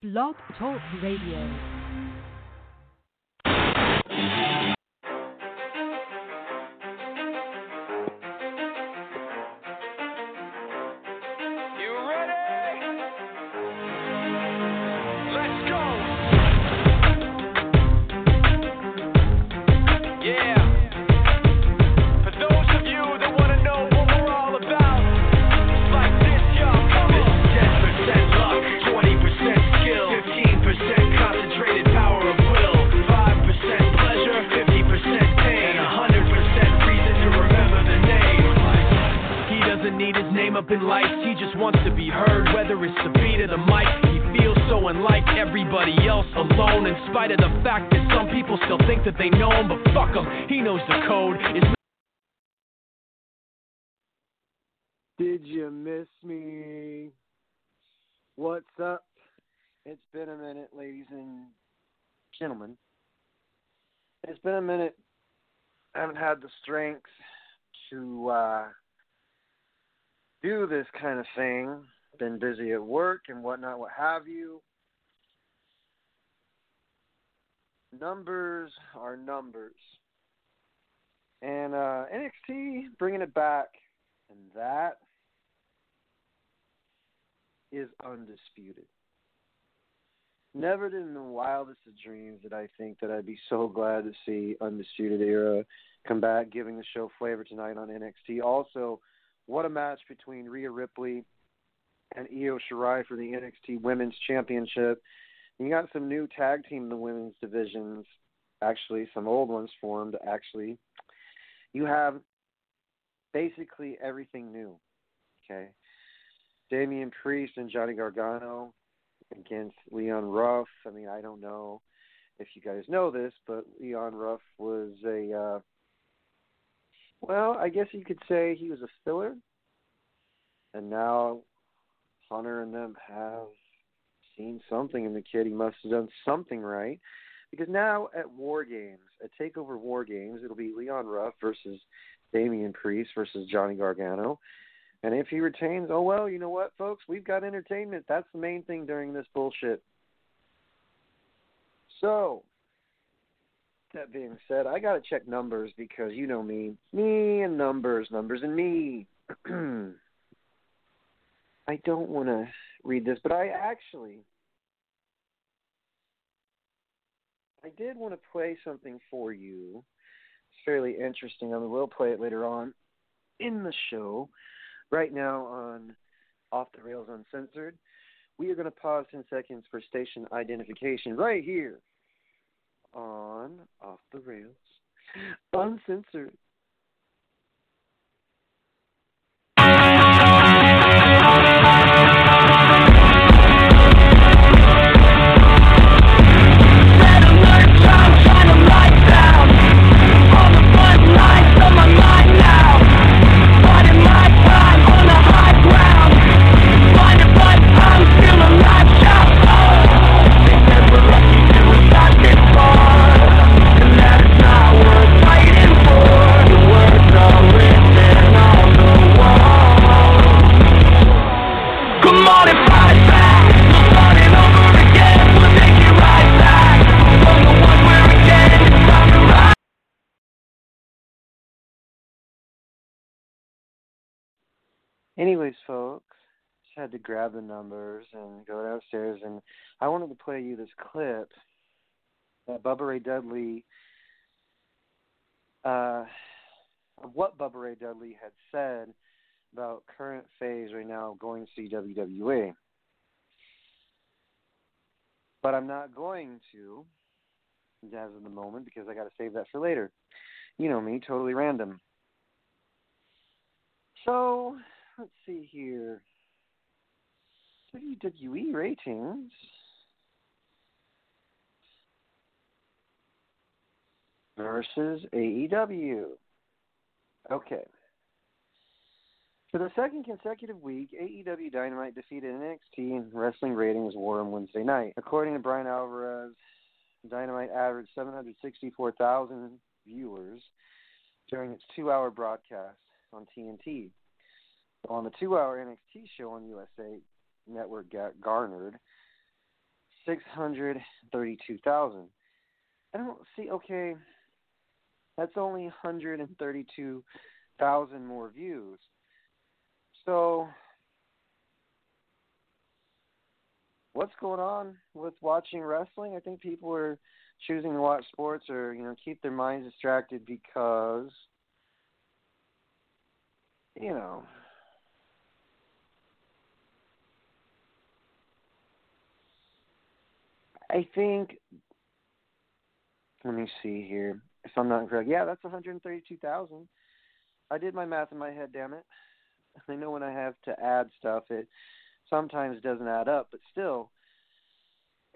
Blog Talk Radio. Busy at work and whatnot, what have you. Numbers are numbers. And uh, NXT bringing it back, and that is undisputed. Never did in the wildest of dreams did I think that I'd be so glad to see Undisputed Era come back, giving the show flavor tonight on NXT. Also, what a match between Rhea Ripley and Io Shirai for the NXT Women's Championship. You got some new tag team in the women's divisions, actually, some old ones formed, actually. You have basically everything new. Okay. Damian Priest and Johnny Gargano against Leon Ruff. I mean, I don't know if you guys know this, but Leon Ruff was a uh well, I guess you could say he was a filler. And now Hunter and them have seen something in the kid. He must have done something right. Because now at War Games, at Takeover War Games, it'll be Leon Ruff versus Damian Priest versus Johnny Gargano. And if he retains, oh well, you know what, folks, we've got entertainment. That's the main thing during this bullshit. So, that being said, I gotta check numbers because you know me, me and numbers, numbers and me. I don't want to read this, but I actually, I did want to play something for you. It's fairly interesting. I mean, we'll play it later on in the show right now on Off the Rails Uncensored. We are going to pause 10 seconds for station identification right here on Off the Rails Uncensored. Anyways, folks, just had to grab the numbers and go downstairs, and I wanted to play you this clip that Bubba Ray Dudley, uh, what Bubba Ray Dudley had said about current phase right now going to see WWE. But I'm not going to, as of the moment, because I got to save that for later. You know me, totally random. So, let's see here. WWE ratings. Versus AEW. Okay. For the second consecutive week, AEW Dynamite defeated NXT in wrestling ratings war on Wednesday night. According to Bryan Alvarez, Dynamite averaged 764,000 viewers during its two-hour broadcast on TNT. On the two-hour NXT show on USA Network ga- garnered six hundred thirty-two thousand. I don't see. Okay, that's only one hundred and thirty-two thousand more views. So, what's going on with watching wrestling? I think people are choosing to watch sports or you know keep their minds distracted because you know I think let me see here. If I'm not correct, yeah, that's 132,000. I did my math in my head, damn it. I know when I have to add stuff, it sometimes doesn't add up, but still,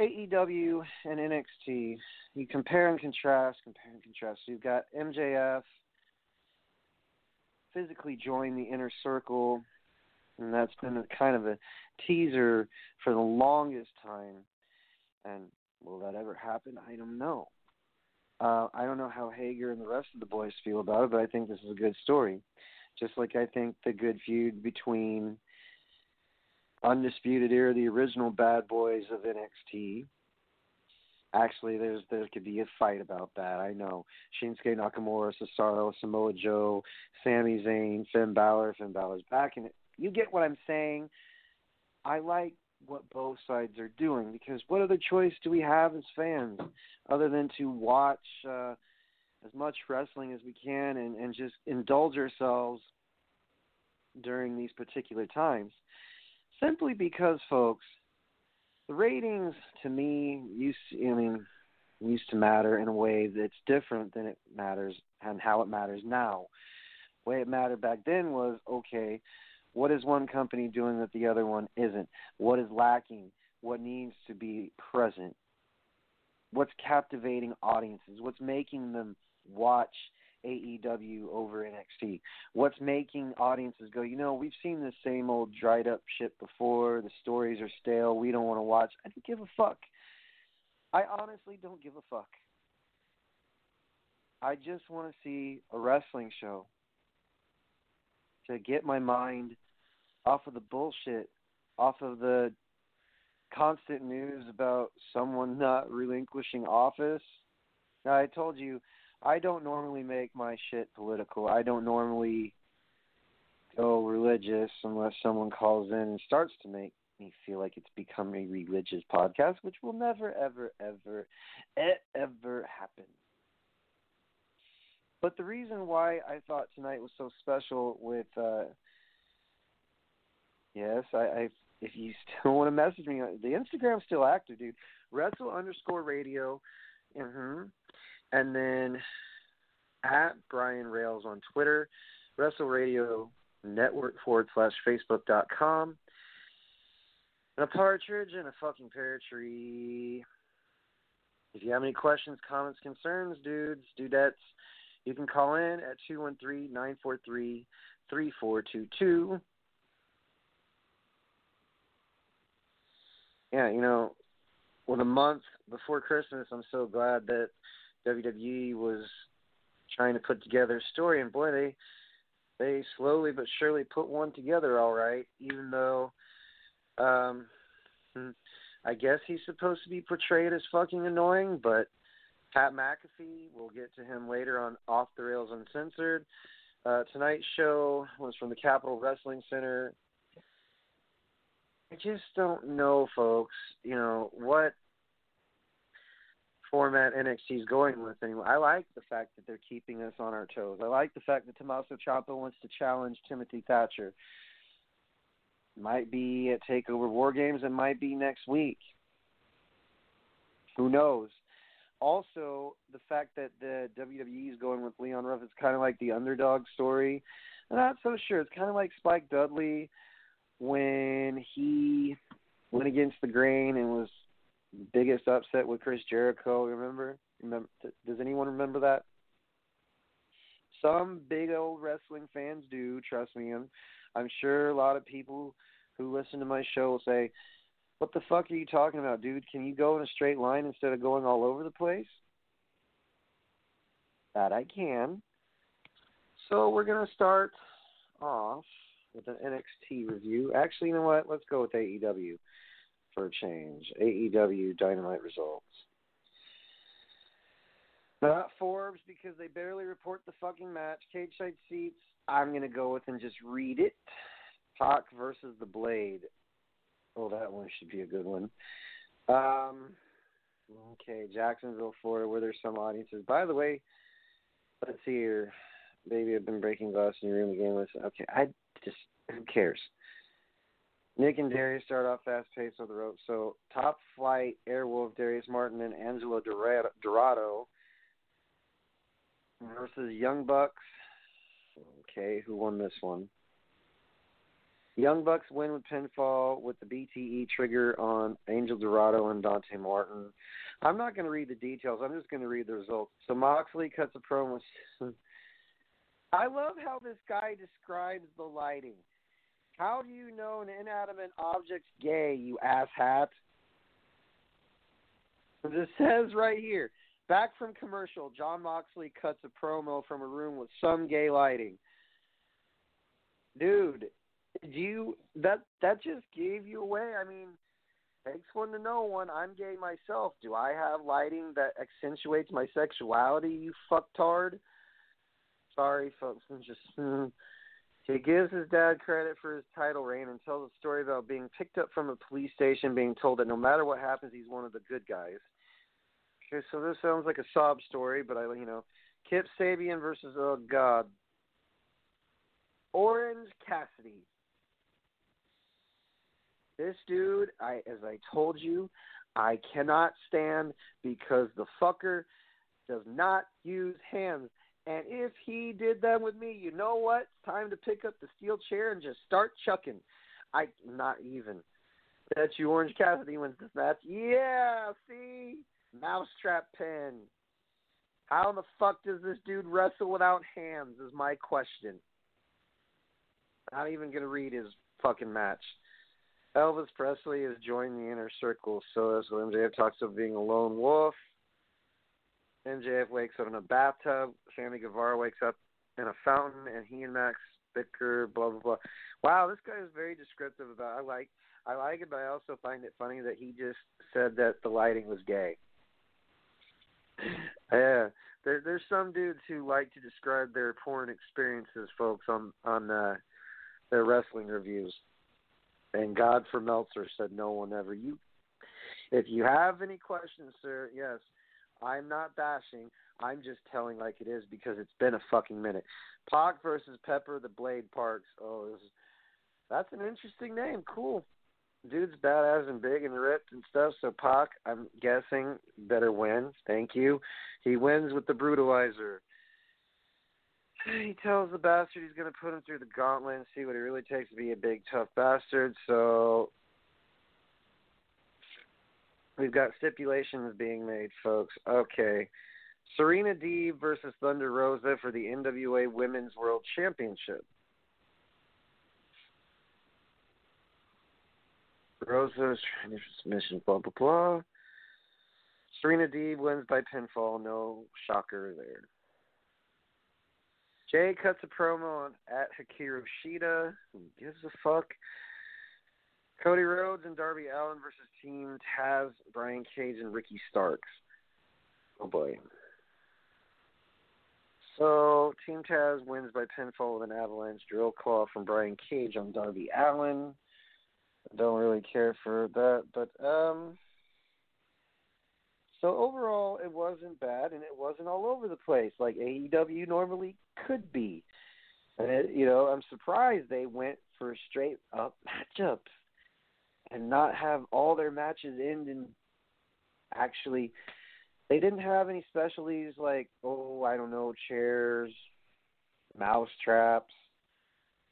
AEW and NXT, you compare and contrast, compare and contrast. So you've got MJF physically join the inner circle, and that's been a, kind of a teaser for the longest time. And will that ever happen? I don't know. Uh, I don't know how Hager and the rest of the boys feel about it, but I think this is a good story. Just like I think the good feud between Undisputed Era, the original bad boys of NXT. Actually, there's there could be a fight about that. I know Shinsuke Nakamura, Cesaro, Samoa Joe, Sami Zayn, Finn Balor. Finn Balor's back, and it you get what I'm saying. I like what both sides are doing because what other choice do we have as fans other than to watch uh, as much wrestling as we can and, and just indulge ourselves during these particular times? Simply because, folks, the ratings to me used to, I mean used to matter in a way that's different than it matters and how it matters now. The way it mattered back then was okay, what is one company doing that the other one isn't? What is lacking? What needs to be present? What's captivating audiences? What's making them watch AEW over NXT? What's making audiences go, you know, we've seen the same old dried up shit before. The stories are stale. We don't want to watch. I don't give a fuck. I honestly don't give a fuck. I just want to see a wrestling show to get my mind off of the bullshit, off of the constant news about someone not relinquishing office. Now, I told you I don't normally make my shit political. I don't normally go religious unless someone calls in and starts to make me feel like it's become a religious podcast, which will never, ever, ever, ever happen. But the reason why I thought tonight was so special with, uh, Yes, I, I if you still want to message me, the Instagram's still active, dude. Wrestle underscore radio. Mm-hmm. And then at Brian Rails on Twitter, Wrestle Radio Network forward slash Facebook dot com. And a partridge and a fucking pear tree. If you have any questions, comments, concerns, dudes, dudettes, you can call in at 213 943 3422. Yeah, you know, with a month before Christmas, I'm so glad that WWE was trying to put together a story, and boy, they they slowly but surely put one together, all right. Even though, um, I guess he's supposed to be portrayed as fucking annoying, but Pat McAfee, we'll get to him later on Off the Rails Uncensored. Uh, tonight's show was from the Capitol Wrestling Center. I just don't know, folks. You know what format NXT is going with anymore. I like the fact that they're keeping us on our toes. I like the fact that Tommaso Ciampa wants to challenge Timothy Thatcher. Might be at Takeover War Games. It might be next week. Who knows? Also, the fact that the WWE is going with Leon Ruff is kind of like the underdog story. I'm not so sure. It's kind of like Spike Dudley when he went against the grain and was biggest upset with Chris Jericho. Remember? Remember? Does anyone remember that? Some big old wrestling fans do. Trust me. I'm, I'm sure a lot of people who listen to my show will say, "What the fuck are you talking about, dude? Can you go in a straight line instead of going all over the place?" That I can. So we're gonna start off with an NXT review. Actually, you know what? Let's go with AEW. for a change. AEW Dynamite results. Not Forbes because they barely report the fucking match. Cage side seats. I'm gonna go with and just read it. Pac versus the Blade. Oh, that one should be a good one. Um, okay, Jacksonville, Florida, where there's some audiences. By the way, let's see here. Maybe I've been breaking glass in your room again. With okay, I who cares? Nick and Darius start off fast paced on the rope. So top flight, Airwolf, Darius Martin, and Angelo Dorado versus Young Bucks. Okay, who won this one? Young Bucks win with pinfall with the BTE trigger on Angel Dorado and Dante Martin. I'm not going to read the details. I'm just going to read the results. So Moxley cuts a promo. I love how this guy describes the lighting. How do you know an inanimate object's gay, you asshat? It says right here. Back from commercial, Jon Moxley cuts a promo from a room with some gay lighting. Dude, do you that that just gave you away? I mean, takes one to know one. I'm gay myself. Do I have lighting that accentuates my sexuality? You fucktard. Sorry, folks. I'm just. Mm. He gives his dad credit for his title reign and tells a story about being picked up from a police station, being told that no matter what happens, he's one of the good guys. Okay, so this sounds like a sob story, but I, you know, Kip Sabian versus oh god, Orange Cassidy. This dude, I as I told you, I cannot stand because the fucker does not use hands. And if he did that with me, you know what? Time to pick up the steel chair and just start chucking. I not even. Bet you Orange Cassidy wins this match. Yeah, see? Mousetrap pin. How the fuck does this dude wrestle without hands is my question. Not even gonna read his fucking match. Elvis Presley has joined the inner circle, so as MJF talks of being a lone wolf. MJF wakes up in a bathtub. Sammy Guevara wakes up in a fountain, and he and Max bicker. Blah blah blah. Wow, this guy is very descriptive about. I like I like it, but I also find it funny that he just said that the lighting was gay. Yeah, there, there's some dudes who like to describe their porn experiences, folks, on on uh, their wrestling reviews. And God for Meltzer said, "No one ever." You, if you have any questions, sir, yes, I'm not bashing. I'm just telling like it is because it's been a fucking minute. Pac versus Pepper the Blade Parks. Oh, this is, that's an interesting name. Cool. Dude's badass and big and ripped and stuff. So Pac, I'm guessing, better win. Thank you. He wins with the brutalizer. He tells the bastard he's going to put him through the gauntlet and see what it really takes to be a big, tough bastard. So We've got stipulations being made, folks. Okay. Serena Deeb versus Thunder Rosa for the NWA Women's World Championship. Rosa's trying to submission, blah, blah, blah. Serena Deeb wins by pinfall. No shocker there. Jay cuts a promo on at Hikaru Shida. Who gives a fuck? Cody Rhodes and Darby Allin versus Team Taz, Brian Cage, and Ricky Starks. Oh boy. So Team Taz wins by pinfall with an avalanche drill claw from Brian Cage on Darby Allin. I don't really care for that, but um so overall it wasn't bad and it wasn't all over the place like AEW normally could be. And it, you know, I'm surprised they went for straight up matchups and not have all their matches end in actually they didn't have any specialties like oh I don't know chairs, mouse traps,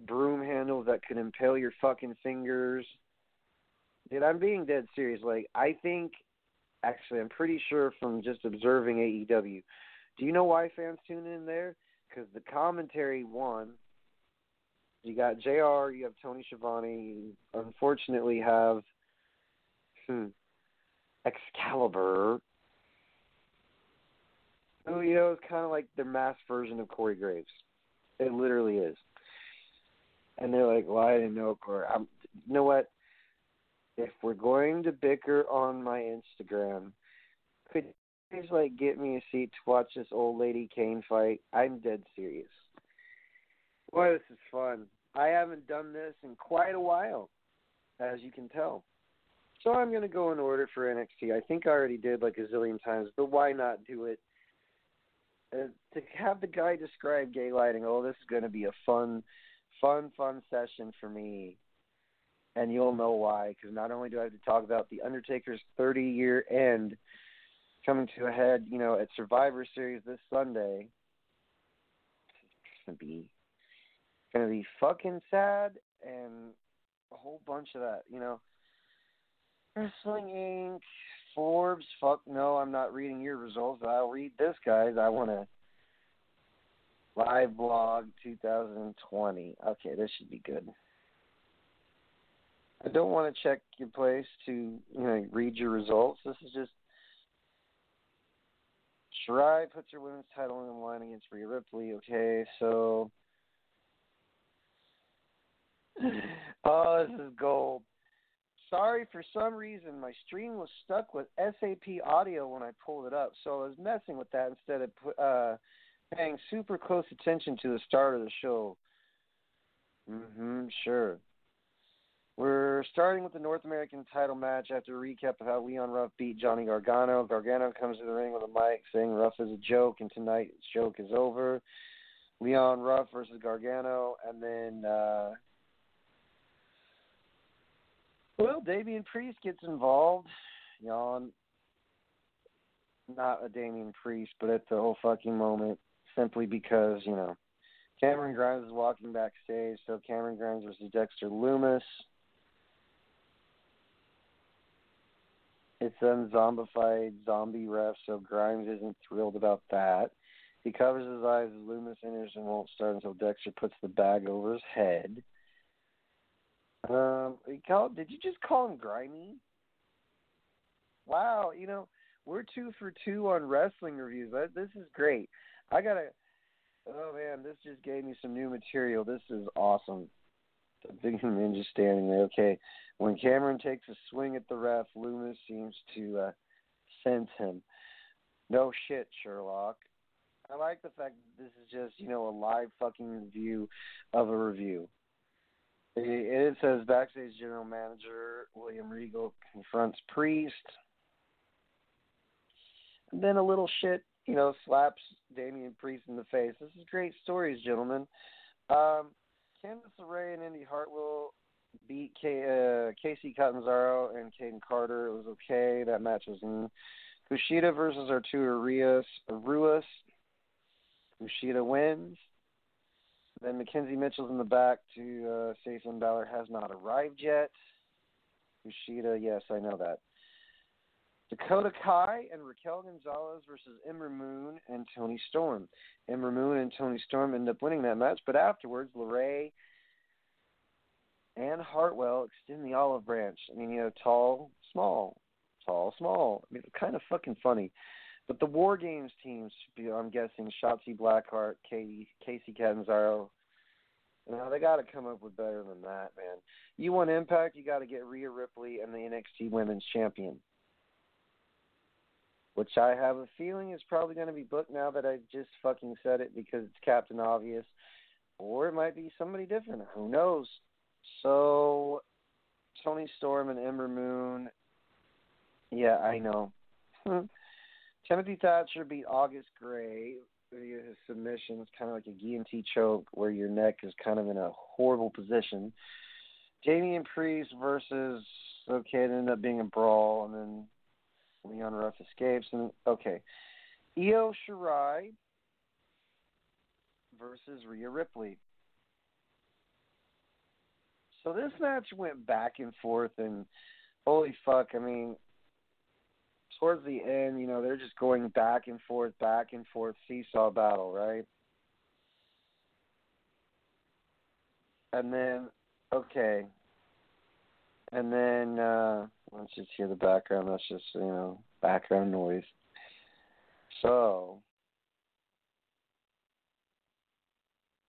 broom handles that could impale your fucking fingers. Dude, I'm being dead serious. Like I think actually I'm pretty sure from just observing AEW. Do you know why fans tune in there? Because the commentary one you got Jr. You have Tony Schiavone. You unfortunately have hmm, Excalibur. Who you know is kind of like the mass version of Corey Graves. It literally is. And they're like, "Well, I didn't know." Corey. I'm, you know what? if we're going to bicker on my Instagram, could you guys like get me a seat to watch this old lady Kane fight? I'm dead serious. Boy, this is fun. I haven't done this in quite a while, as you can tell. So I'm going to go in order for NXT. I think I already did like a zillion times, but why not do it? Uh, to have the guy describe gay lighting, oh, this is going to be a fun, fun, fun session for me. And you'll know why, because not only do I have to talk about the Undertaker's 30 year end coming to a head, you know, at Survivor Series this Sunday. It's gonna be gonna be fucking sad and a whole bunch of that, you know. Mm-hmm. Wrestling Inc. Forbes, fuck no, I'm not reading your results. I'll read this guy's. I wanna live blog 2020. Okay, this should be good. I don't want to check your place to you know read your results. This is just Shirai puts her women's title in the line against Rhea Ripley. Okay, so oh, this is gold. Sorry, for some reason my stream was stuck with SAP audio when I pulled it up, so I was messing with that instead of uh, paying super close attention to the start of the show. Mm-hmm, sure. We're starting with the North American title match after a recap of how Leon Ruff beat Johnny Gargano. Gargano comes to the ring with a mic saying Ruff is a joke and tonight's joke is over. Leon Ruff versus Gargano, and then uh well, Damian Priest gets involved. Yawn. Not a Damian Priest, but at the whole fucking moment, simply because, you know, Cameron Grimes is walking backstage, so Cameron Grimes versus Dexter Lumis. It's an zombified zombie ref, so Grimes isn't thrilled about that. He covers his eyes as Lumis enters and won't start until Dexter puts the bag over his head. Um, he called, did you just call him grimy? Wow, you know we're two for two on wrestling reviews. This is great. I gotta. Oh man, this just gave me some new material. This is awesome. The big ninja standing there. Okay, when Cameron takes a swing at the ref, Lumis seems to uh, sense him. No shit, Sherlock. I like the fact that this is just, you know, a live fucking review of a review. It says backstage general manager William Regal confronts Priest. And then a little shit, you know, slaps Damian Priest in the face. This is great stories, gentlemen. Um, Candice LeRae and Indi Hartwell beat K, uh, Kacy Catanzaro and Kayden Carter. It was okay. That match was in Kushida versus Arturo. Ruas. Kushida wins. Then Mackenzie Mitchell's in the back to uh, say Finn Balor has not arrived yet. Kushida, yes, I know that. Dakota Kai and Raquel Gonzalez versus Ember Moon and Toni Storm. Ember Moon and Toni Storm end up winning that match, but afterwards, LeRae and Hartwell extend the olive branch. I mean, you know, tall, small, tall, small. I mean, it's kind of fucking funny. But the War Games teams, I'm guessing, Shotzi Blackheart, Katie, Kacy Catanzaro, now they got to come up with better than that, man. You want Impact, you got to get Rhea Ripley and the NXT Women's Champion, which I have a feeling is probably going to be booked now that I just fucking said it because it's Captain Obvious, or it might be somebody different. Who knows? So, Toni Storm and Ember Moon. Yeah, I know. Hmm. Timothy Thatcher beat August Grey via his submission. It's kind of like a guillotine choke where your neck is kind of in a horrible position. Damian Priest versus okay, it ended up being a brawl, and then Leon Ruff escapes, and okay, Io Shirai versus Rhea Ripley. So this match went back and forth, and holy fuck! I mean, towards the end, you know, they're just going back and forth, back and forth, seesaw battle, right? And then, okay. And then, uh, let's just hear the background. That's just, you know, background noise. So,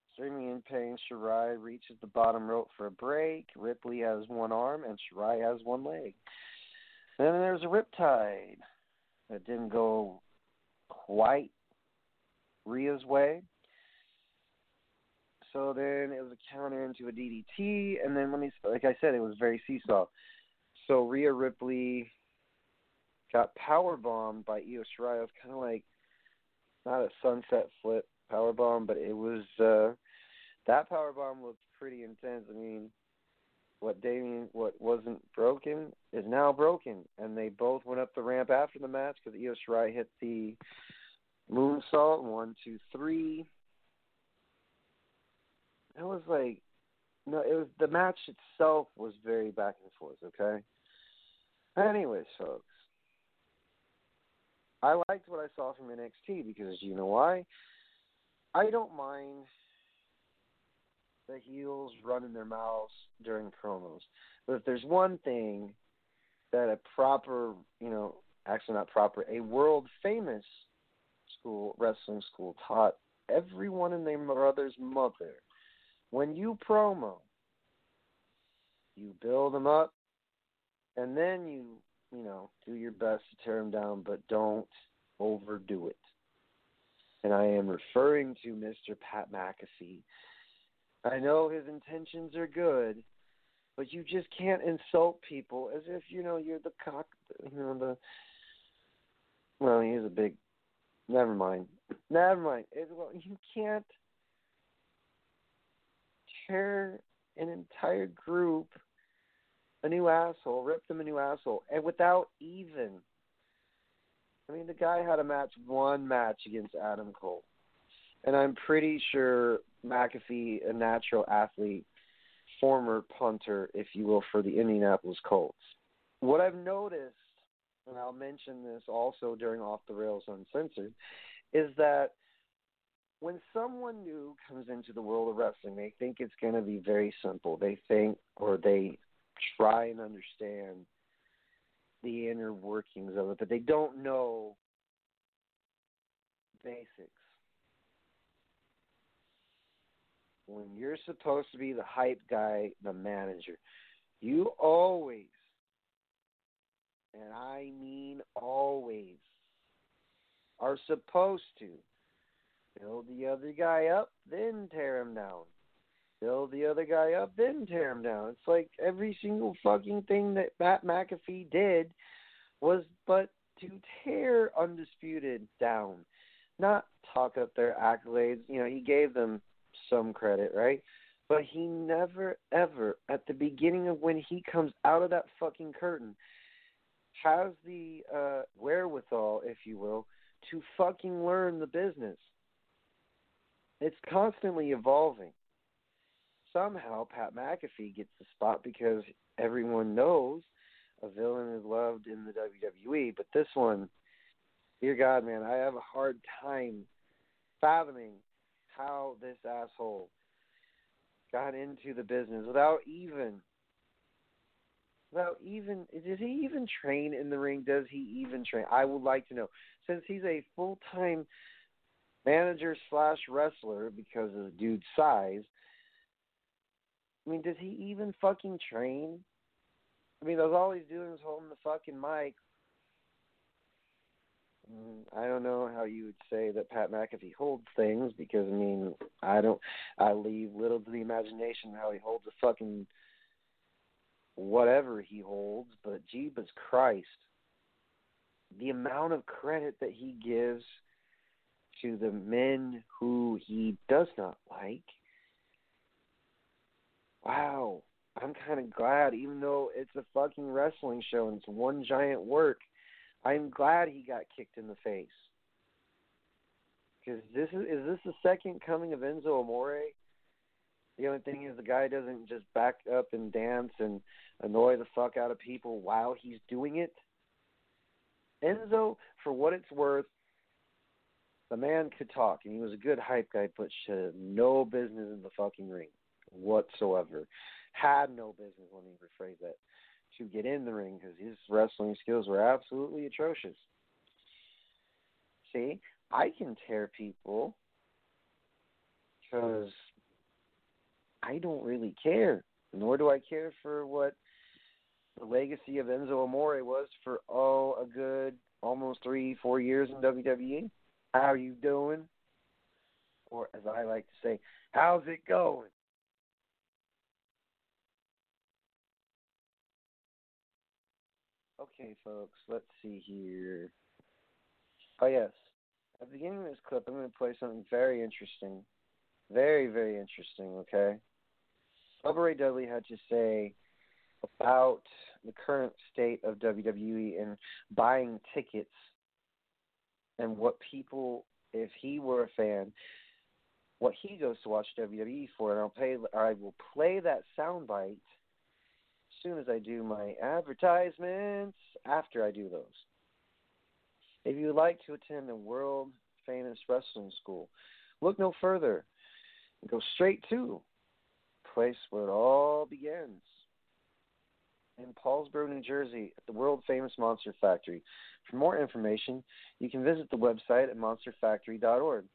extremely in pain. Shirai reaches the bottom rope for a break. Ripley has one arm and Shirai has one leg. Then there's a riptide that didn't go quite Rhea's way. So then it was a counter into a DDT, and then when he, like I said, it was very seesaw. So Rhea Ripley got power bombed by Io Shirai. It was kind of like not a sunset flip power bomb, but it was uh that power bomb looked pretty intense. I mean, what Damien, what wasn't broken is now broken, and they both went up the ramp after the match because Io Shirai hit the moonsault. One, two, three. It was like, no, it was the match itself was very back and forth. Okay. Anyways, folks, I liked what I saw from NXT because you know why? I don't mind the heels running their mouths during promos. But if there's one thing that a proper, you know, actually not proper, a world famous school wrestling school taught everyone and their brother's mother, when you promo, you build them up, and then you, you know, do your best to tear them down, but don't overdo it. And I am referring to Mr. Pat McAfee I know his intentions are good, but you just can't insult people as if you know you're the cock. You know the. Well, he's a big. Never mind. Never mind. It, well, you can't tear an entire group a new asshole, rip them a new asshole, and without even. I mean, the guy had a match, one match against Adam Cole and I'm pretty sure McAfee, a natural athlete, former punter, if you will, for the Indianapolis Colts. What I've noticed, and I'll mention this also during Off the Rails Uncensored, is that when someone new comes into the world of wrestling, they think it's going to be very simple. They think, or they try and understand the inner workings of it, but they don't know basics when you're supposed to be the hype guy, the manager, you always, and I mean always, are supposed to build the other guy up, then tear him down. Build the other guy up, then tear him down. It's like every single fucking thing that Matt McAfee did was but to tear Undisputed down, not talk up their accolades. You know, he gave them some credit, right? But he never, ever, at the beginning of when he comes out of that fucking curtain, has the uh, wherewithal, if you will, to fucking learn the business. It's constantly evolving. Somehow, Pat McAfee gets the spot because everyone knows a villain is loved in the WWE, but this one, dear God, man, I have a hard time fathoming how this asshole got into the business without even without even does he even train in the ring? Does he even train? I would like to know. Since he's a full time manager slash wrestler because of the dude's size, I mean, does he even fucking train? I mean, that's all he's doing is holding the fucking mic Mm, I don't know how you that Pat McAfee holds things because I mean I don't I leave little to the imagination how he holds a fucking whatever he holds, but Jeebus Christ, the amount of credit that he gives to the men who he does not like. Wow, I'm kind of glad, even though it's a fucking wrestling show and it's one giant work I'm glad he got kicked in the face. Because this is is this the second coming of Enzo Amore? The only thing is the guy doesn't just back up and dance and annoy the fuck out of people while he's doing it. Enzo, for what it's worth, the man could talk and he was a good hype guy, but have no business in the fucking ring whatsoever. Had no business. Let me rephrase that to get in the ring because his wrestling skills were absolutely atrocious. See, I can tear people because I don't really care. Nor do I care for what the legacy of Enzo Amore was for oh a good almost three, four years in WWE. How are you doing? Or as I like to say, how's it going? Okay, folks, let's see here. Oh, yes. At the beginning of this clip, I'm going to play something very interesting. Very, very interesting, okay? Bubba Ray Dudley had to say about the current state of WWE and buying tickets and what people, if he were a fan, what he goes to watch WWE for. And I'll play, I will play that soundbite as soon as I do my advertisements after I do those. If you would like to attend a world famous wrestling school, look no further. Go straight to the place where it all begins in Paulsboro, New Jersey, at the world famous Monster Factory. For more information, you can visit the website at monsterfactory.org.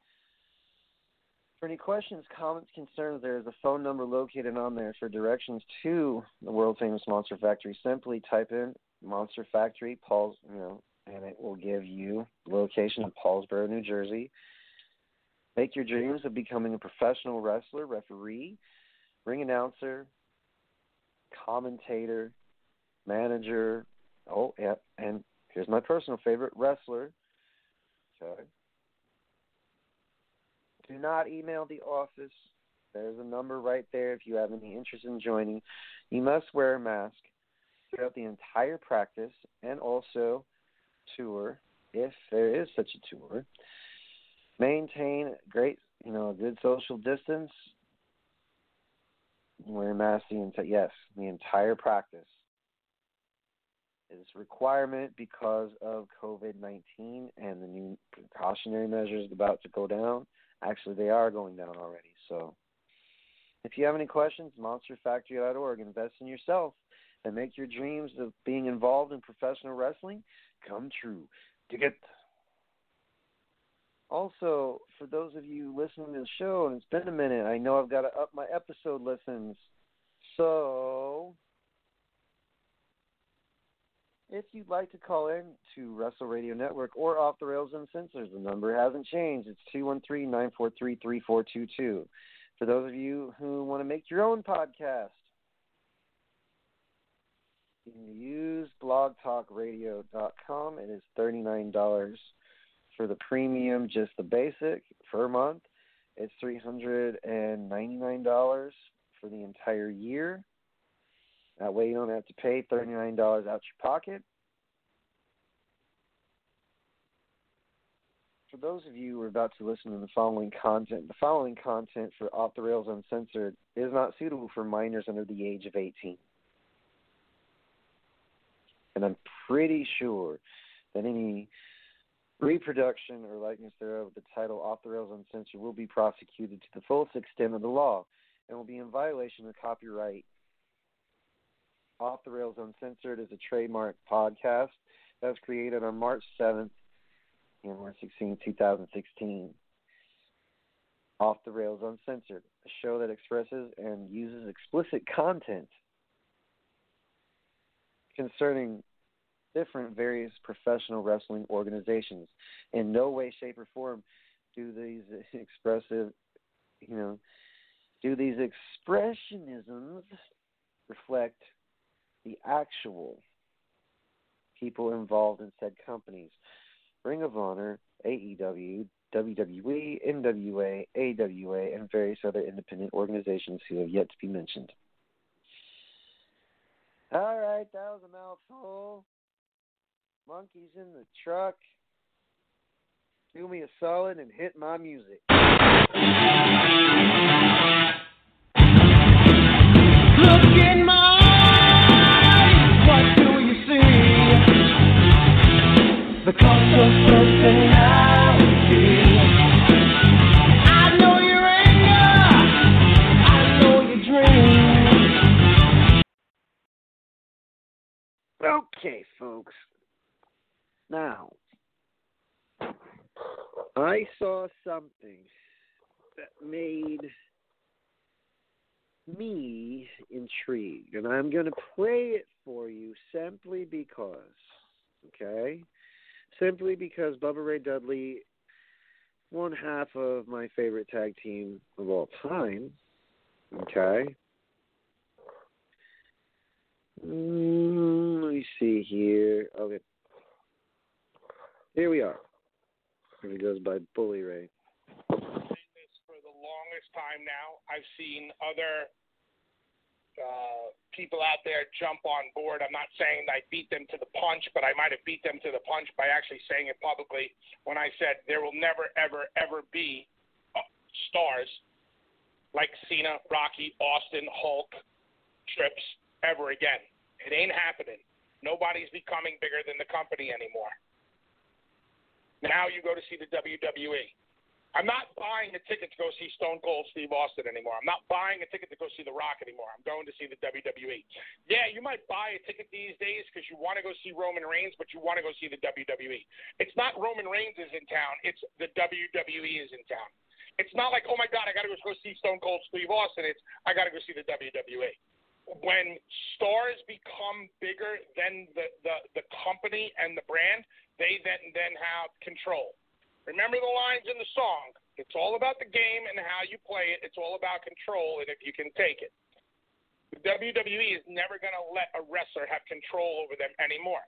For any questions, comments, concerns, there is a phone number located on there for directions to the world famous Monster Factory. Simply type in Monster Factory, Paul's, you know, and it will give you location of Paulsboro, New Jersey. Make your dreams of becoming a professional wrestler, referee, ring announcer, commentator, manager. Oh, yeah, and here's my personal favorite, wrestler. Okay. Do not email the office. There's a number right there if you have any interest in joining. You must wear a mask throughout the entire practice and also tour, if there is such a tour. Maintain great, you know, a good social distance. Wear a mask the entire yes, the entire practice is requirement because of COVID 19 and the new precautionary measures about to go down. Actually, they are going down already. So, if you have any questions, monsterfactory.org. Invest in yourself and make your dreams of being involved in professional wrestling come true. Dig it. Also, for those of you listening to the show, and it's been a minute, I know I've got to up my episode listens. So, if you'd like to call in to Wrestle Radio Network or Off the Rails Uncensored, the number hasn't changed. It's 213 943 3422. For those of you who want to make your own podcast, you can use blogtalkradio.com. It is $39 for the premium, just the basic, per month. It's $399 for the entire year. That way you don't have to pay $39 out your pocket. For those of you who are about to listen to the following content, the following content for Off the Rails Uncensored is not suitable for minors under the age of 18. And I'm pretty sure that any reproduction or likeness thereof of the title Off the Rails Uncensored will be prosecuted to the fullest extent of the law and will be in violation of copyright off the Rails Uncensored is a trademark podcast that was created on March 7th, January 16, 2016. Off the Rails Uncensored, a show that expresses and uses explicit content concerning different various professional wrestling organizations. In no way, shape, or form do these expressive, you know, do these expressionisms reflect the actual people involved in said companies Ring of Honor, AEW, WWE, NWA, AWA, and various other independent organizations who have yet to be mentioned. All right, that was a mouthful. Monkeys in the truck. Do me a solid and hit my music. Look in Okay, folks. Now, I saw something that made me intrigued, and I'm going to play it for you simply because, okay? Simply because Bubba Ray Dudley, one half of my favorite tag team of all time, okay? Mm, let me see here. Okay. Here we are. Here he goes by Bully Ray. this for the longest time now. I've seen other uh, people out there jump on board. I'm not saying I beat them to the punch, but I might have beat them to the punch by actually saying it publicly when I said there will never, ever, ever be uh, stars like Cena, Rocky, Austin, Hulk, Trips ever again. It ain't happening. Nobody's becoming bigger than the company anymore. Now you go to see the WWE. I'm not buying a ticket to go see Stone Cold Steve Austin anymore. I'm not buying a ticket to go see The Rock anymore. I'm going to see the WWE. Yeah, you might buy a ticket these days because you want to go see Roman Reigns, but you want to go see the WWE. It's not Roman Reigns is in town. It's the WWE is in town. It's not like, oh my God, I got to go see Stone Cold Steve Austin. It's I got to go see the WWE. When stars become bigger than the, the, the company and the brand, they then then have control. Remember the lines in the song. It's all about the game and how you play it. It's all about control and if you can take it. The WWE is never going to let a wrestler have control over them anymore.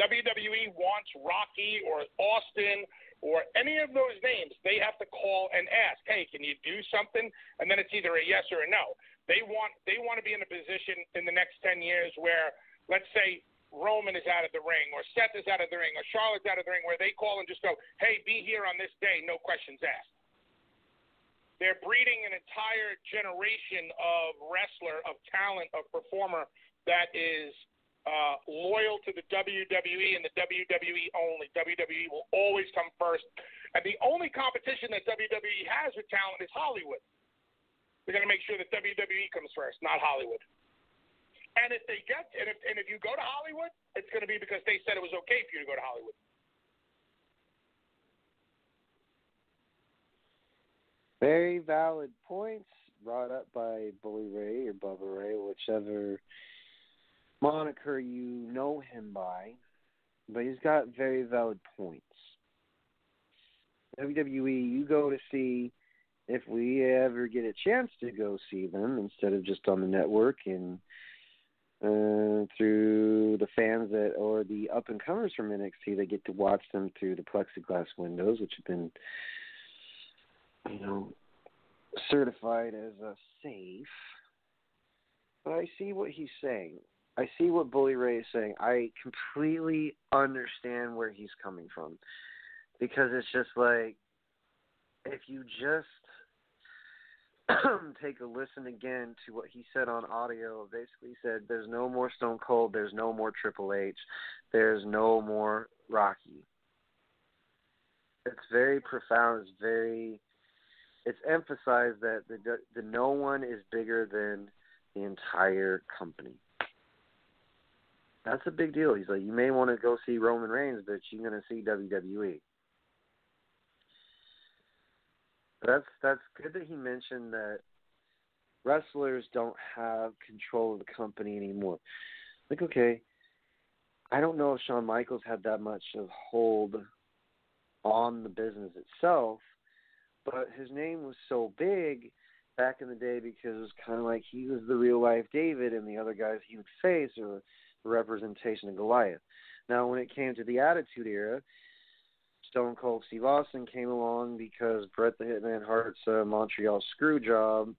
WWE wants Rocky or Austin or any of those names, they have to call and ask, "Hey, can you do something?" And then it's either a yes or a no. They want they want to be in a position in the next 10 years where let's say Roman is out of the ring, or Seth is out of the ring, or Charlotte's out of the ring, where they call and just go, hey, be here on this day, no questions asked. They're breeding an entire generation of wrestler, of talent, of performer that is uh, loyal to the WWE and the WWE only. WWE will always come first. And the only competition that WWE has with talent is Hollywood. They're going to make sure that WWE comes first, not Hollywood. And if they get, and if, and if you go to Hollywood, it's going to be because they said it was okay for you to go to Hollywood. Very valid points brought up by Bully Ray or Bubba Ray, whichever moniker you know him by. But he's got very valid points. WWE, you go to see if we ever get a chance to go see them instead of just on the network and uh, through the fans that or the up and comers from NXT that get to watch them through the plexiglass windows, which have been, you know, certified as a safe. But I see what he's saying. I see what Bully Ray is saying. I completely understand where he's coming from because it's just like if you just take a listen again to what he said on audio. Basically, said, "There's no more Stone Cold. There's no more Triple H. There's no more Rocky." It's very profound. It's very. It's emphasized that the the no one is bigger than the entire company. That's a big deal. He's like, you may want to go see Roman Reigns, but you're going to see WWE. That's that's good that he mentioned that wrestlers don't have control of the company anymore. Like, okay, I don't know if Shawn Michaels had that much of hold on the business itself, but his name was so big back in the day because it was kind of like he was the real life David, and the other guys he would face or the representation of Goliath. Now, when it came to the Attitude Era, Stone Cold Steve Austin came along because Bret the Hitman Hart's uh, Montreal screw job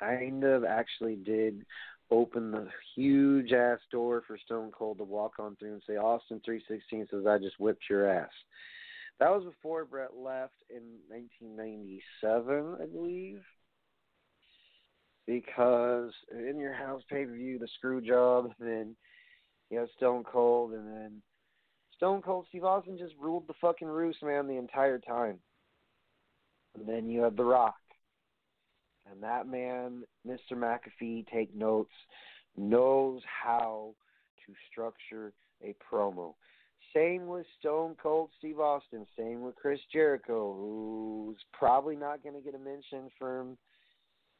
kind of actually did open the huge ass door for Stone Cold to walk on through and say Austin 316 says I just whipped your ass. That was before Bret left in 1997, I believe. Because in your house pay per view, the screw job, then you have Stone Cold, and then Stone Cold Steve Austin just ruled the fucking roost, man, the entire time. And then you have The Rock. And that man, Mr. McAfee, take notes, knows how to structure a promo. Same with Stone Cold Steve Austin. Same with Chris Jericho, who's probably not going to get a mention from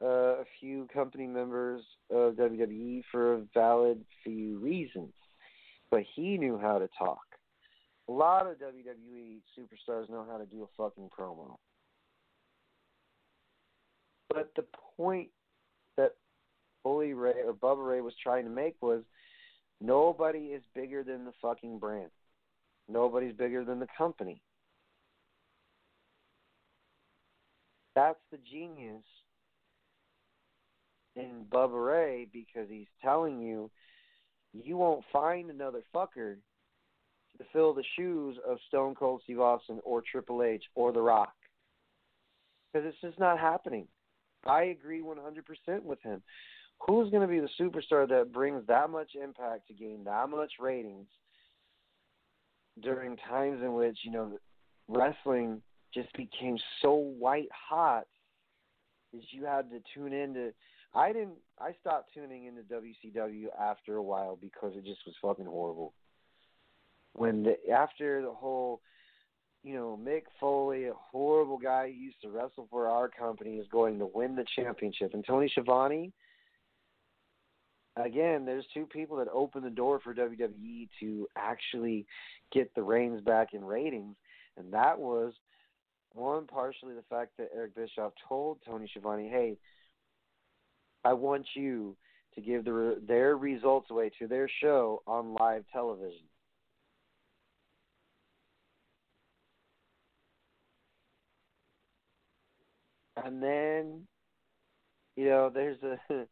uh, a few company members of WWE for a valid few reasons, but he knew how to talk. A lot of WWE superstars know how to do a fucking promo. But the point that Bully Ray or Bubba Ray was trying to make was nobody is bigger than the fucking brand. Nobody's bigger than the company. That's the genius in Bubba Ray because he's telling you you won't find another fucker to fill the shoes of Stone Cold Steve Austin or Triple H or The Rock. Because it's just not happening. I agree 100% with him. Who's going to be the superstar that brings that much impact to gain that much ratings during times in which, you know, wrestling just became so white hot that you had to tune in to I didn't I stopped tuning into WCW after a while because it just was fucking horrible. When the after the whole you know, Mick Foley, a horrible guy who used to wrestle for our company, is going to win the championship. And Tony Schiavone, again, there's two people that opened the door for WWE to actually get the reins back in ratings, and that was one partially the fact that Eric Bischoff told Tony Schiavone, "Hey, I want you to give the, their results away to their show on live television." And then you know there's a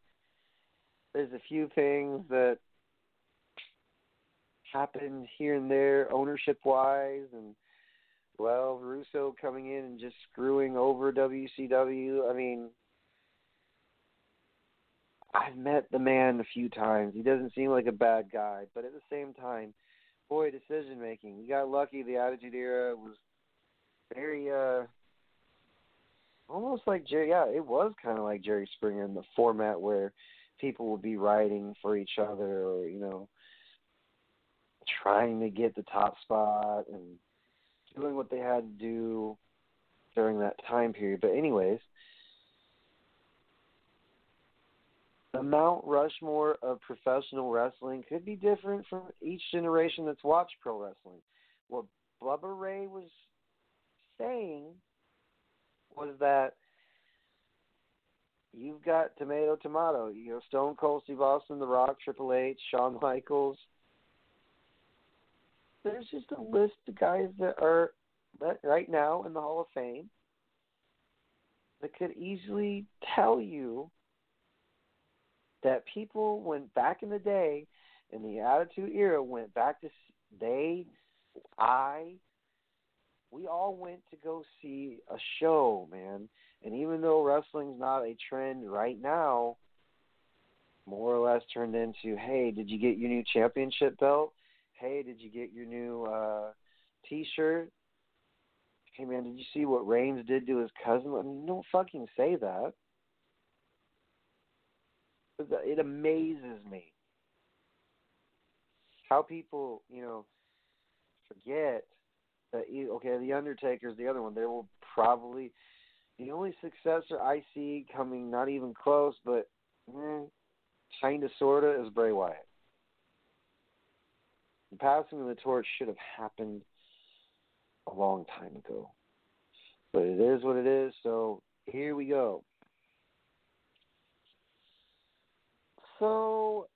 there's a few things that happened here and there ownership wise and well Russo coming in and just screwing over WCW I mean I've met the man a few times. He doesn't seem like a bad guy but at the same time boy decision making he got lucky. The attitude era was very uh almost like Jerry. Yeah, it was kind of like Jerry Springer in the format where people would be writing for each other, or you know, trying to get the top spot and doing what they had to do during that time period. But anyways, the Mount Rushmore of professional wrestling could be different from each generation that's watched pro wrestling. What Bubba Ray was saying was that you've got tomato tomato. You know, Stone Cold Steve Austin, The Rock, Triple H, Shawn Michaels. There's just a list of guys that are right now in the Hall of Fame that could easily tell you that people went back in the day in the Attitude Era went back to they, I, we all went to go see a show, man. And even though wrestling's not a trend right now, more or less turned into, hey, did you get your new championship belt? Hey, did you get your new uh t-shirt? Hey man, did you see what Reigns did to his cousin? I mean, don't fucking say that. It amazes me how people, you know, forget that okay, the Undertaker's the other one. They will probably the only successor I see coming, not even close, but mm, kind of sorta, is Bray Wyatt. The passing of the torch should have happened a long time ago, but it is what it is. So here we go. So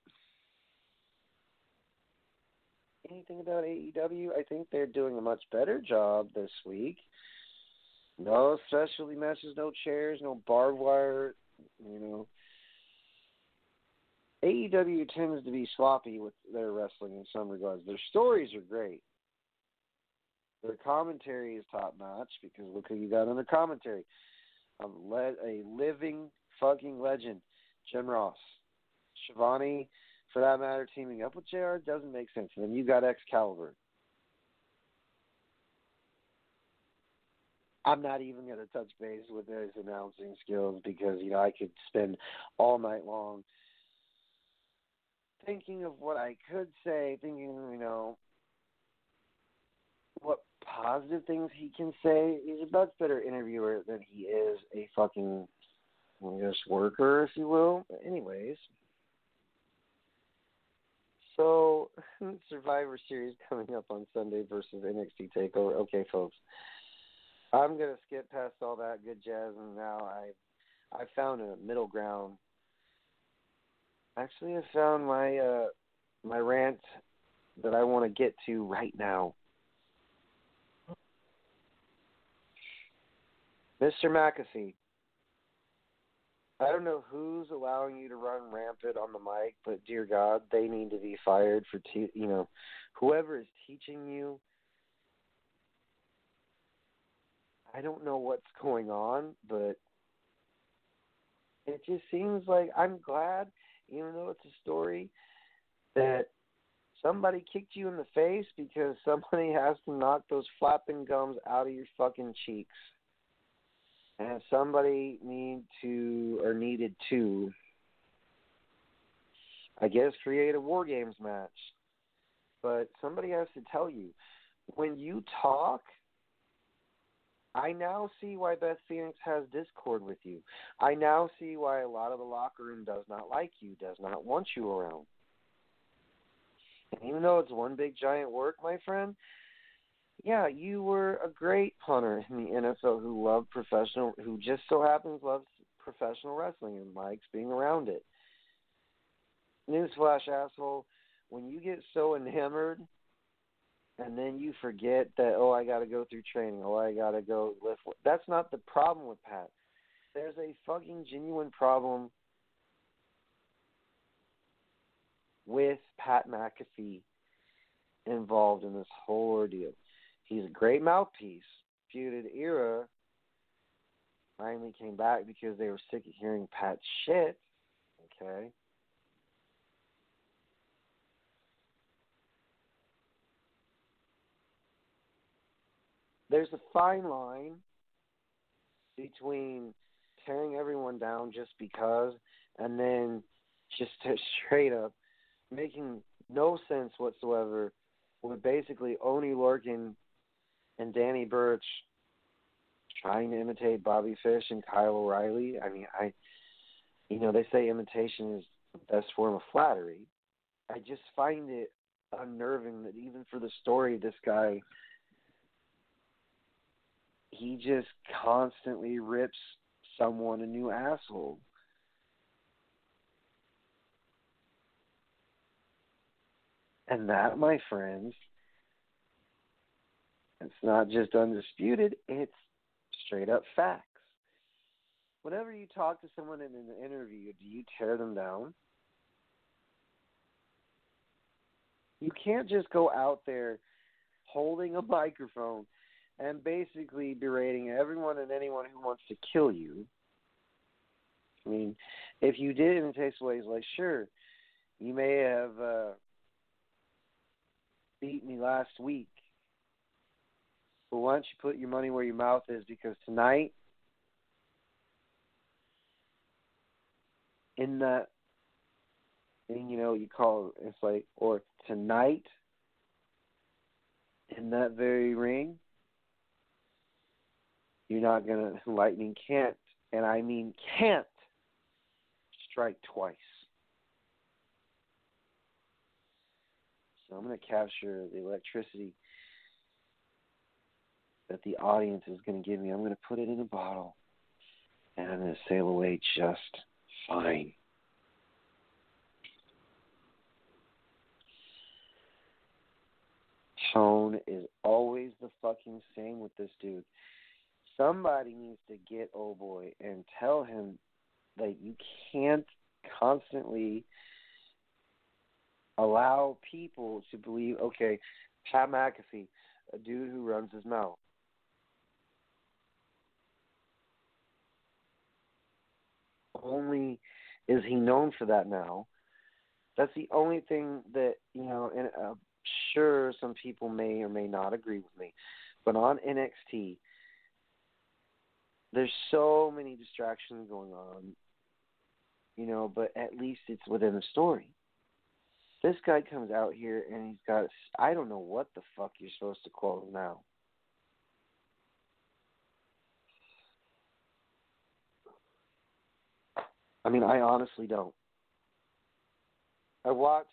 anything about AEW. I think they're doing a much better job this week. No specialty matches, no chairs, no barbed wire. You know, AEW tends to be sloppy with their wrestling in some regards. Their stories are great. Their commentary is top notch because look who you got on the commentary. Um, led a living fucking legend, Jim Ross. Schiavone for that matter, teaming up with JR doesn't make sense. And then you got Excalibur. I'm not even going to touch base with his announcing skills because you know I could spend all night long thinking of what I could say, thinking you know what positive things he can say. He's a much better interviewer than he is a fucking I guess worker, if you will. But anyways, so Survivor Series coming up on Sunday versus NXT Takeover. Okay, folks, I'm gonna skip past all that good jazz, and now I I found a middle ground. Actually, I found my uh my rant that I want to get to right now. Mr. McAfee, I don't know who's allowing you to run rampant on the mic, but dear God, they need to be fired for te- you know, whoever is teaching you. I don't know what's going on, but it just seems like I'm glad, even though it's a story, that somebody kicked you in the face because somebody has to knock those flapping gums out of your fucking cheeks and somebody need to or needed to I guess create a war games match. But somebody has to tell you when you talk I now see why Beth Phoenix has discord with you. I now see why a lot of the locker room does not like you, does not want you around. And even though it's one big giant work, my friend, yeah, you were a great punter in the NFL who loved professional, who just so happens loves professional wrestling and likes being around it. Newsflash, asshole, when you get so enamored and then you forget that, oh, I got to go through training, oh, I got to go lift. That's not the problem with Pat. There's a fucking genuine problem with Pat McAfee involved in this whole ordeal. He's a great mouthpiece. Feuded era finally came back because they were sick of hearing Pat's shit. Okay. There's a fine line between tearing everyone down just because and then just straight up making no sense whatsoever with basically Oney Lorcan and Danny Burch trying to imitate Bobby Fish and Kyle O'Reilly. I mean, I, you know, they say imitation is the best form of flattery. I just find it unnerving that even for the story, this guy, he just constantly rips someone a new asshole. And that, my friends, it's not just undisputed, it's straight up facts. Whenever you talk to someone in an interview, do you tear them down? You can't just go out there holding a microphone and basically berating everyone and anyone who wants to kill you. I mean, if you did it in tasteful ways, like sure, you may have uh, beat me last week, but why don't you put your money where your mouth is? Because tonight, in that, and you know, you call it's like, or tonight, in that very ring, you're not gonna. Lightning can't, and I mean can't, strike twice. So I'm going to capture the electricity that the audience is going to give me. I'm going to put it in a bottle and I'm going to sail away just fine. Tone is always the fucking same with this dude. Somebody needs to get oh boy and tell him that you can't constantly allow people to believe okay, Pat McAfee, a dude who runs his mouth. Only is he known for that now. That's the only thing that you know. And uh, sure, some people may or may not agree with me, but on NXT, there's so many distractions going on. You know, but at least it's within the story. This guy comes out here and he's got I don't know what the fuck you're supposed to call him now. I mean, I honestly don't. I watched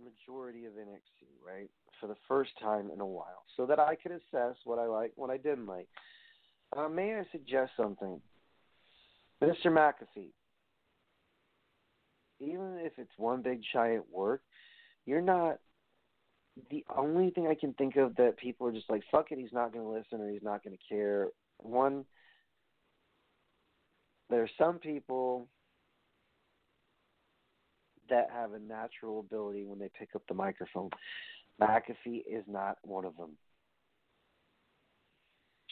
majority of NXT, right, for the first time in a while, so that I could assess what I like, what I didn't like. Uh, may I suggest something, Mr. McAfee? Even if it's one big giant work, you're not the only thing I can think of that people are just like, fuck it, he's not going to listen or he's not going to care. One, there are some people that have a natural ability when they pick up the microphone. McAfee is not one of them.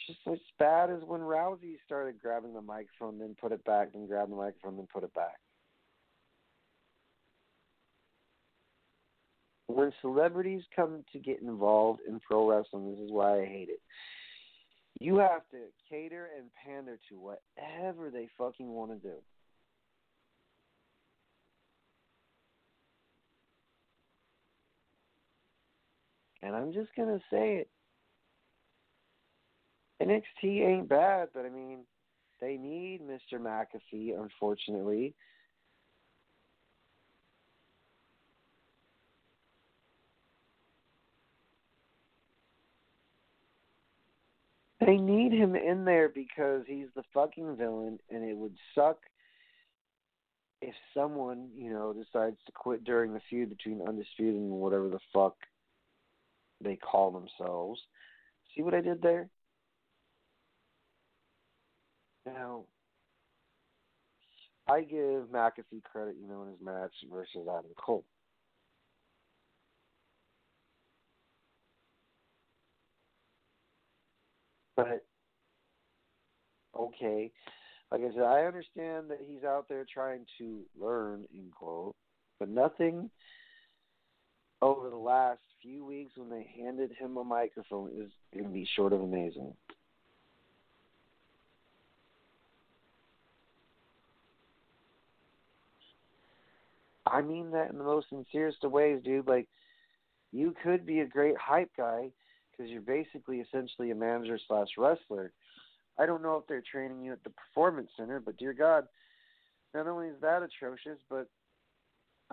Just as bad as when Rousey started grabbing the microphone, then put it back, then grab the microphone, then put it back. When celebrities come to get involved in pro wrestling, this is why I hate it. You have to cater and pander to whatever they fucking want to do. And I'm just gonna say it. NXT ain't bad, but I mean, they need Mr. McAfee, unfortunately. They need him in there because he's the fucking villain, and it would suck if someone, you know, decides to quit during the feud between Undisputed and whatever the fuck they call themselves. See what I did there? Now, I give McAfee credit, you know, in his match versus Adam Cole. But okay, like I said, I understand that he's out there trying to learn, in quote, but nothing over the last few weeks when they handed him a microphone is going to be short of amazing. I mean that in the most sincerest of ways, dude. Like, you could be a great hype guy because you're basically essentially a manager slash wrestler. I don't know if they're training you at the performance center, but dear God, not only is that atrocious, but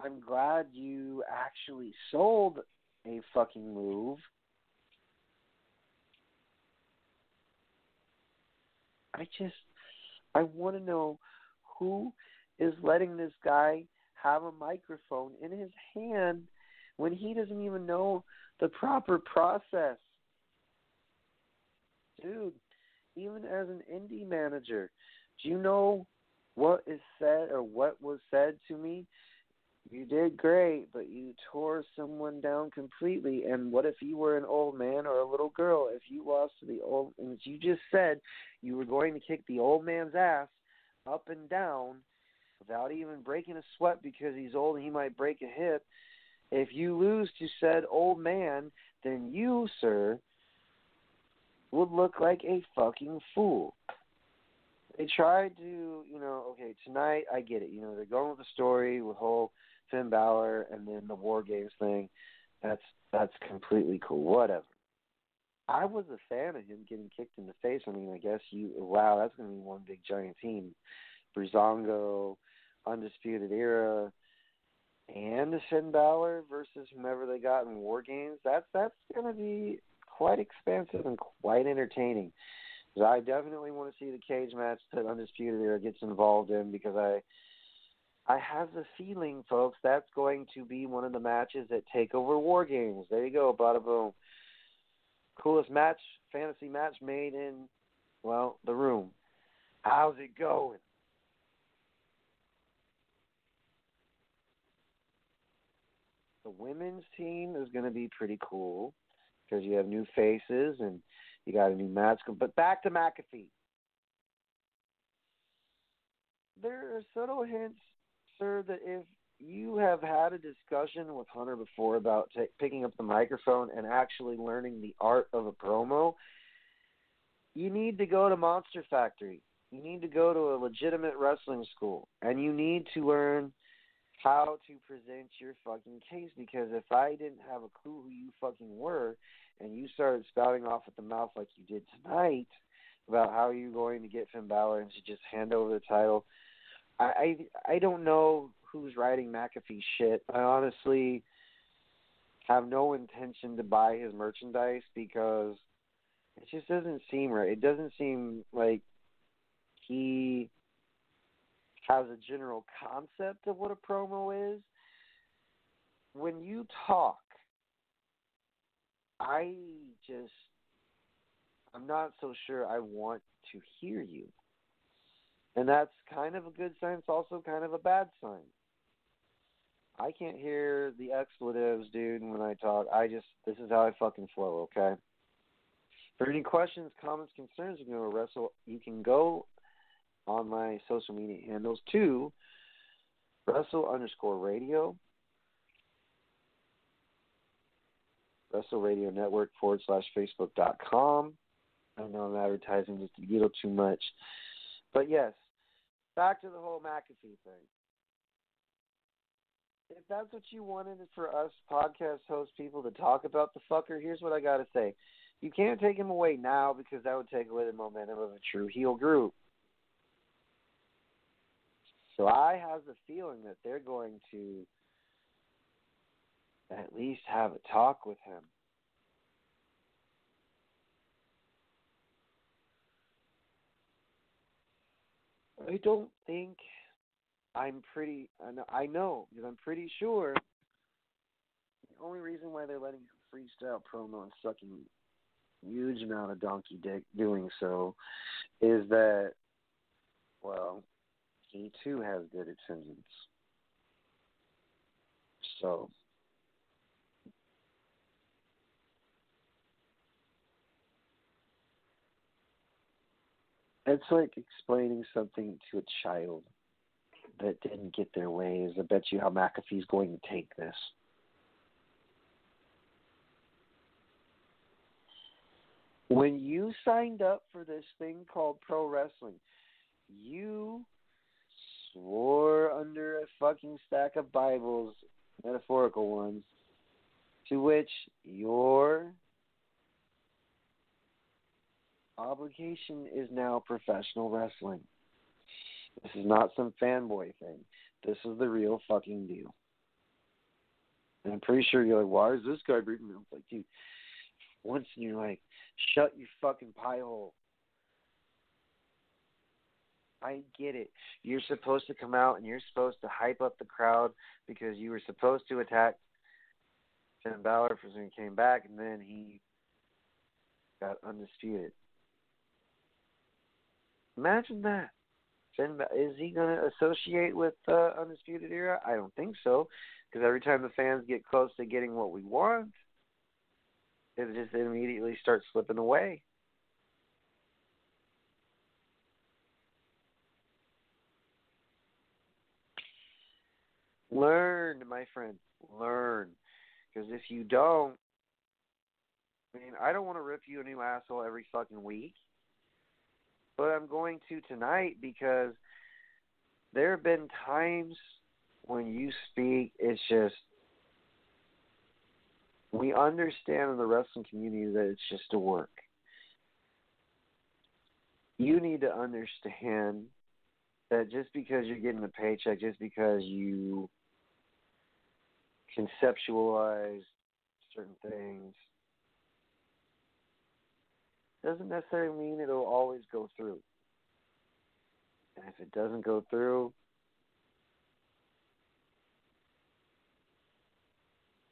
I'm glad you actually sold a fucking move. I just, I want to know who is letting this guy have a microphone in his hand when he doesn't even know the proper process. Dude, even as an indie manager, do you know what is said or what was said to me you did great, but you tore someone down completely. And what if you were an old man or a little girl? If you lost to the old, and you just said you were going to kick the old man's ass up and down without even breaking a sweat because he's old and he might break a hip. If you lose to said old man, then you, sir, would look like a fucking fool. They tried to, you know, okay, tonight I get it. You know, they're going with the story with whole Finn Balor and then the War Games thing, that's that's completely cool. Whatever. I was a fan of him getting kicked in the face. I mean, I guess you wow, that's to be one big giant team. Breezango, Undisputed Era, and Finn Balor versus whomever they got in War Games. That's that's to be quite expansive and quite entertaining. So I definitely want to see the cage match that Undisputed Era gets involved in because I I have the feeling, folks, that's going to be one of the matches at Takeover War Games. There you go, bada boom. Coolest match, fantasy match made in, well, the room. How's it going? The women's team is going to be pretty cool because you have new faces and you got a new match. But back to McAfee. There are subtle hints sir, that if you have had a discussion with Hunter before about t- picking up the microphone and actually learning the art of a promo, you need to go to Monster Factory. You need to go to a legitimate wrestling school, and you need to learn how to present your fucking case. Because if I didn't have a clue who you fucking were, and you started spouting off at the mouth like you did tonight, about how you're going to get Finn Balor and to just hand over the title. I I, I don't know who's writing McAfee shit. I honestly have no intention to buy his merchandise because it just doesn't seem right. It doesn't seem like he has a general concept of what a promo is. When you talk, I just I'm not so sure I want to hear you. And that's kind of a good sign. It's also kind of a bad sign. I can't hear the expletives, dude, when I talk. I just, this is how I fucking flow, okay? For any questions, comments, concerns, you to Wrestle. You can go on my social media handles to Wrestle underscore Radio, Wrestle Radio Network forward slash Facebook dot com. I know I'm advertising just a little too much. But yes, back to the whole McAfee thing. If that's what you wanted for us podcast host people to talk about the fucker, here's what I got to say. You can't take him away now because that would take away the momentum of a true heel group. So I have the feeling that they're going to at least have a talk with him. I don't think I'm pretty. I know because I'm pretty sure the only reason why they're letting him freestyle promo and sucking huge amount of donkey dick doing so is that well he too has good attendance. So It's like explaining something to a child that didn't get their ways. I bet you how McAfee's going to take this. When you signed up for this thing called pro wrestling, you swore under a fucking stack of Bibles, metaphorical ones, to which your obligation is now professional wrestling. This is not some fanboy thing. This is the real fucking deal. And I'm pretty sure you're like, why is this guy breathing? I'm like, dude, once and you're like, shut your fucking pie hole. I get it. You're supposed to come out and you're supposed to hype up the crowd because you were supposed to attack Finn Balor for when he came back and then he got undisputed. Imagine that. Is he going to associate with uh, Undisputed Era? I don't think so, because every time the fans get close to getting what we want, it just immediately starts slipping away. Learn, my friend. Learn. Because if you don't, I mean, I don't want to rip you a new asshole every fucking week but I'm going to tonight because there have been times when you speak, it's just we understand in the wrestling community that it's just a work. You need to understand that just because you're getting a paycheck, just because you conceptualize certain things, doesn't necessarily mean it'll always go through. And if it doesn't go through,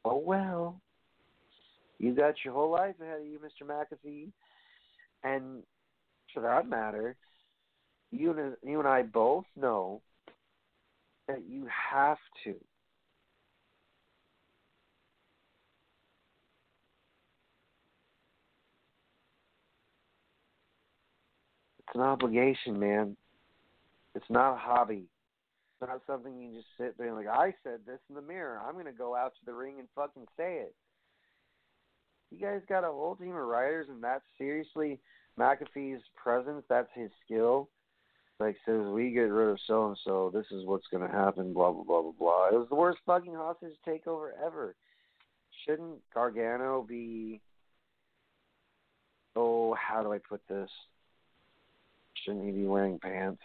oh well. You got your whole life ahead of you, Mr. McAfee. And for that matter, you and, you and I both know that you have to It's an obligation, man. It's not a hobby. It's not something you just sit there and like, I said this in the mirror. I'm to go out to the ring and fucking say it. You guys got a whole team of writers, and that's seriously McAfee's presence. That's his skill. Like says, we get rid of so and so. This is what's to happen. Blah blah blah blah blah. It was the worst fucking hostage takeover ever. Shouldn't Gargano be? Oh, how do I put this? Shouldn't he be wearing pants?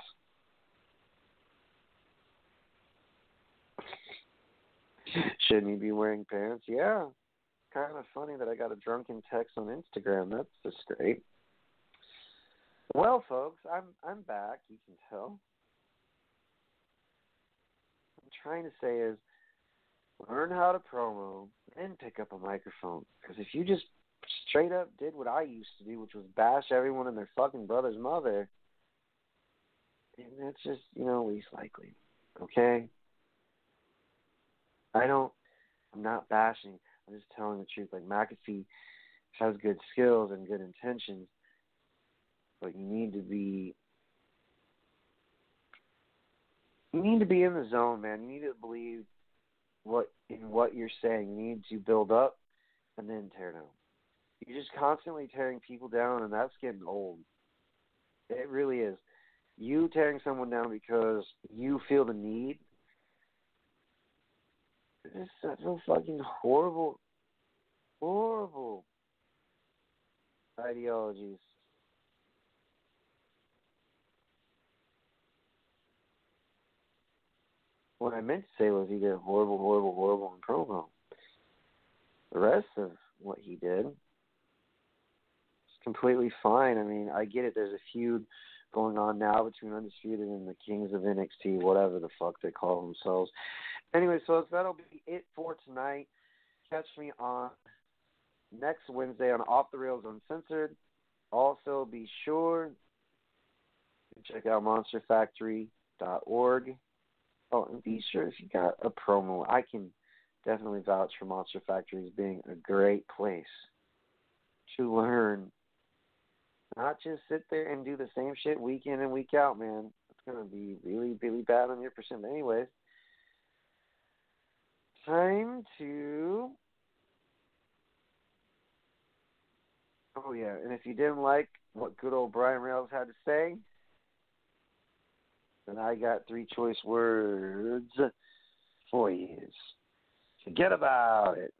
Shouldn't he be wearing pants? Yeah. Kind of funny that I got a drunken text on Instagram. That's just great. Well, folks, I'm I'm back. You can tell. I'm trying to say is learn how to promo and pick up a microphone. Because if you just straight up did what I used to do, which was bash everyone and their fucking brother's mother, and that's just you know least likely. Okay. I don't. I'm not bashing. I'm just telling the truth. Like McAfee has good skills and good intentions, but you need to be. You need to be in the zone, man. You need to believe what in what you're saying. You need to build up and then tear down. You're just constantly tearing people down, and that's getting old. It really is. You tearing someone down because you feel the need it's such a fucking horrible, horrible ideologies. What I meant to say was he did horrible, horrible, horrible in promo. The rest of what he did is completely fine. I mean, I get it. There's a feud going on now between Undisputed and the Kings of NXT, whatever the fuck they call themselves. Anyway, so that'll be it for tonight. Catch me on next Wednesday on Off the Rails Uncensored. Also, be sure to check out MonsterFactory.org. Oh, and be sure if you got a promo, I can definitely vouch for Monster Factory as being a great place to learn. Not just sit there and do the same shit week in and week out, man. It's gonna be really, really bad on your percent. Anyways, time to. Oh yeah, and if you didn't like what good old Brian Rails had to say, then I got three choice words for you. Forget about it.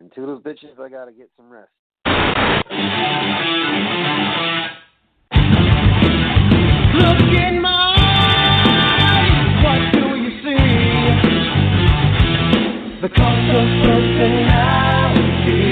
And to those bitches, I gotta get some rest. The cost of personality.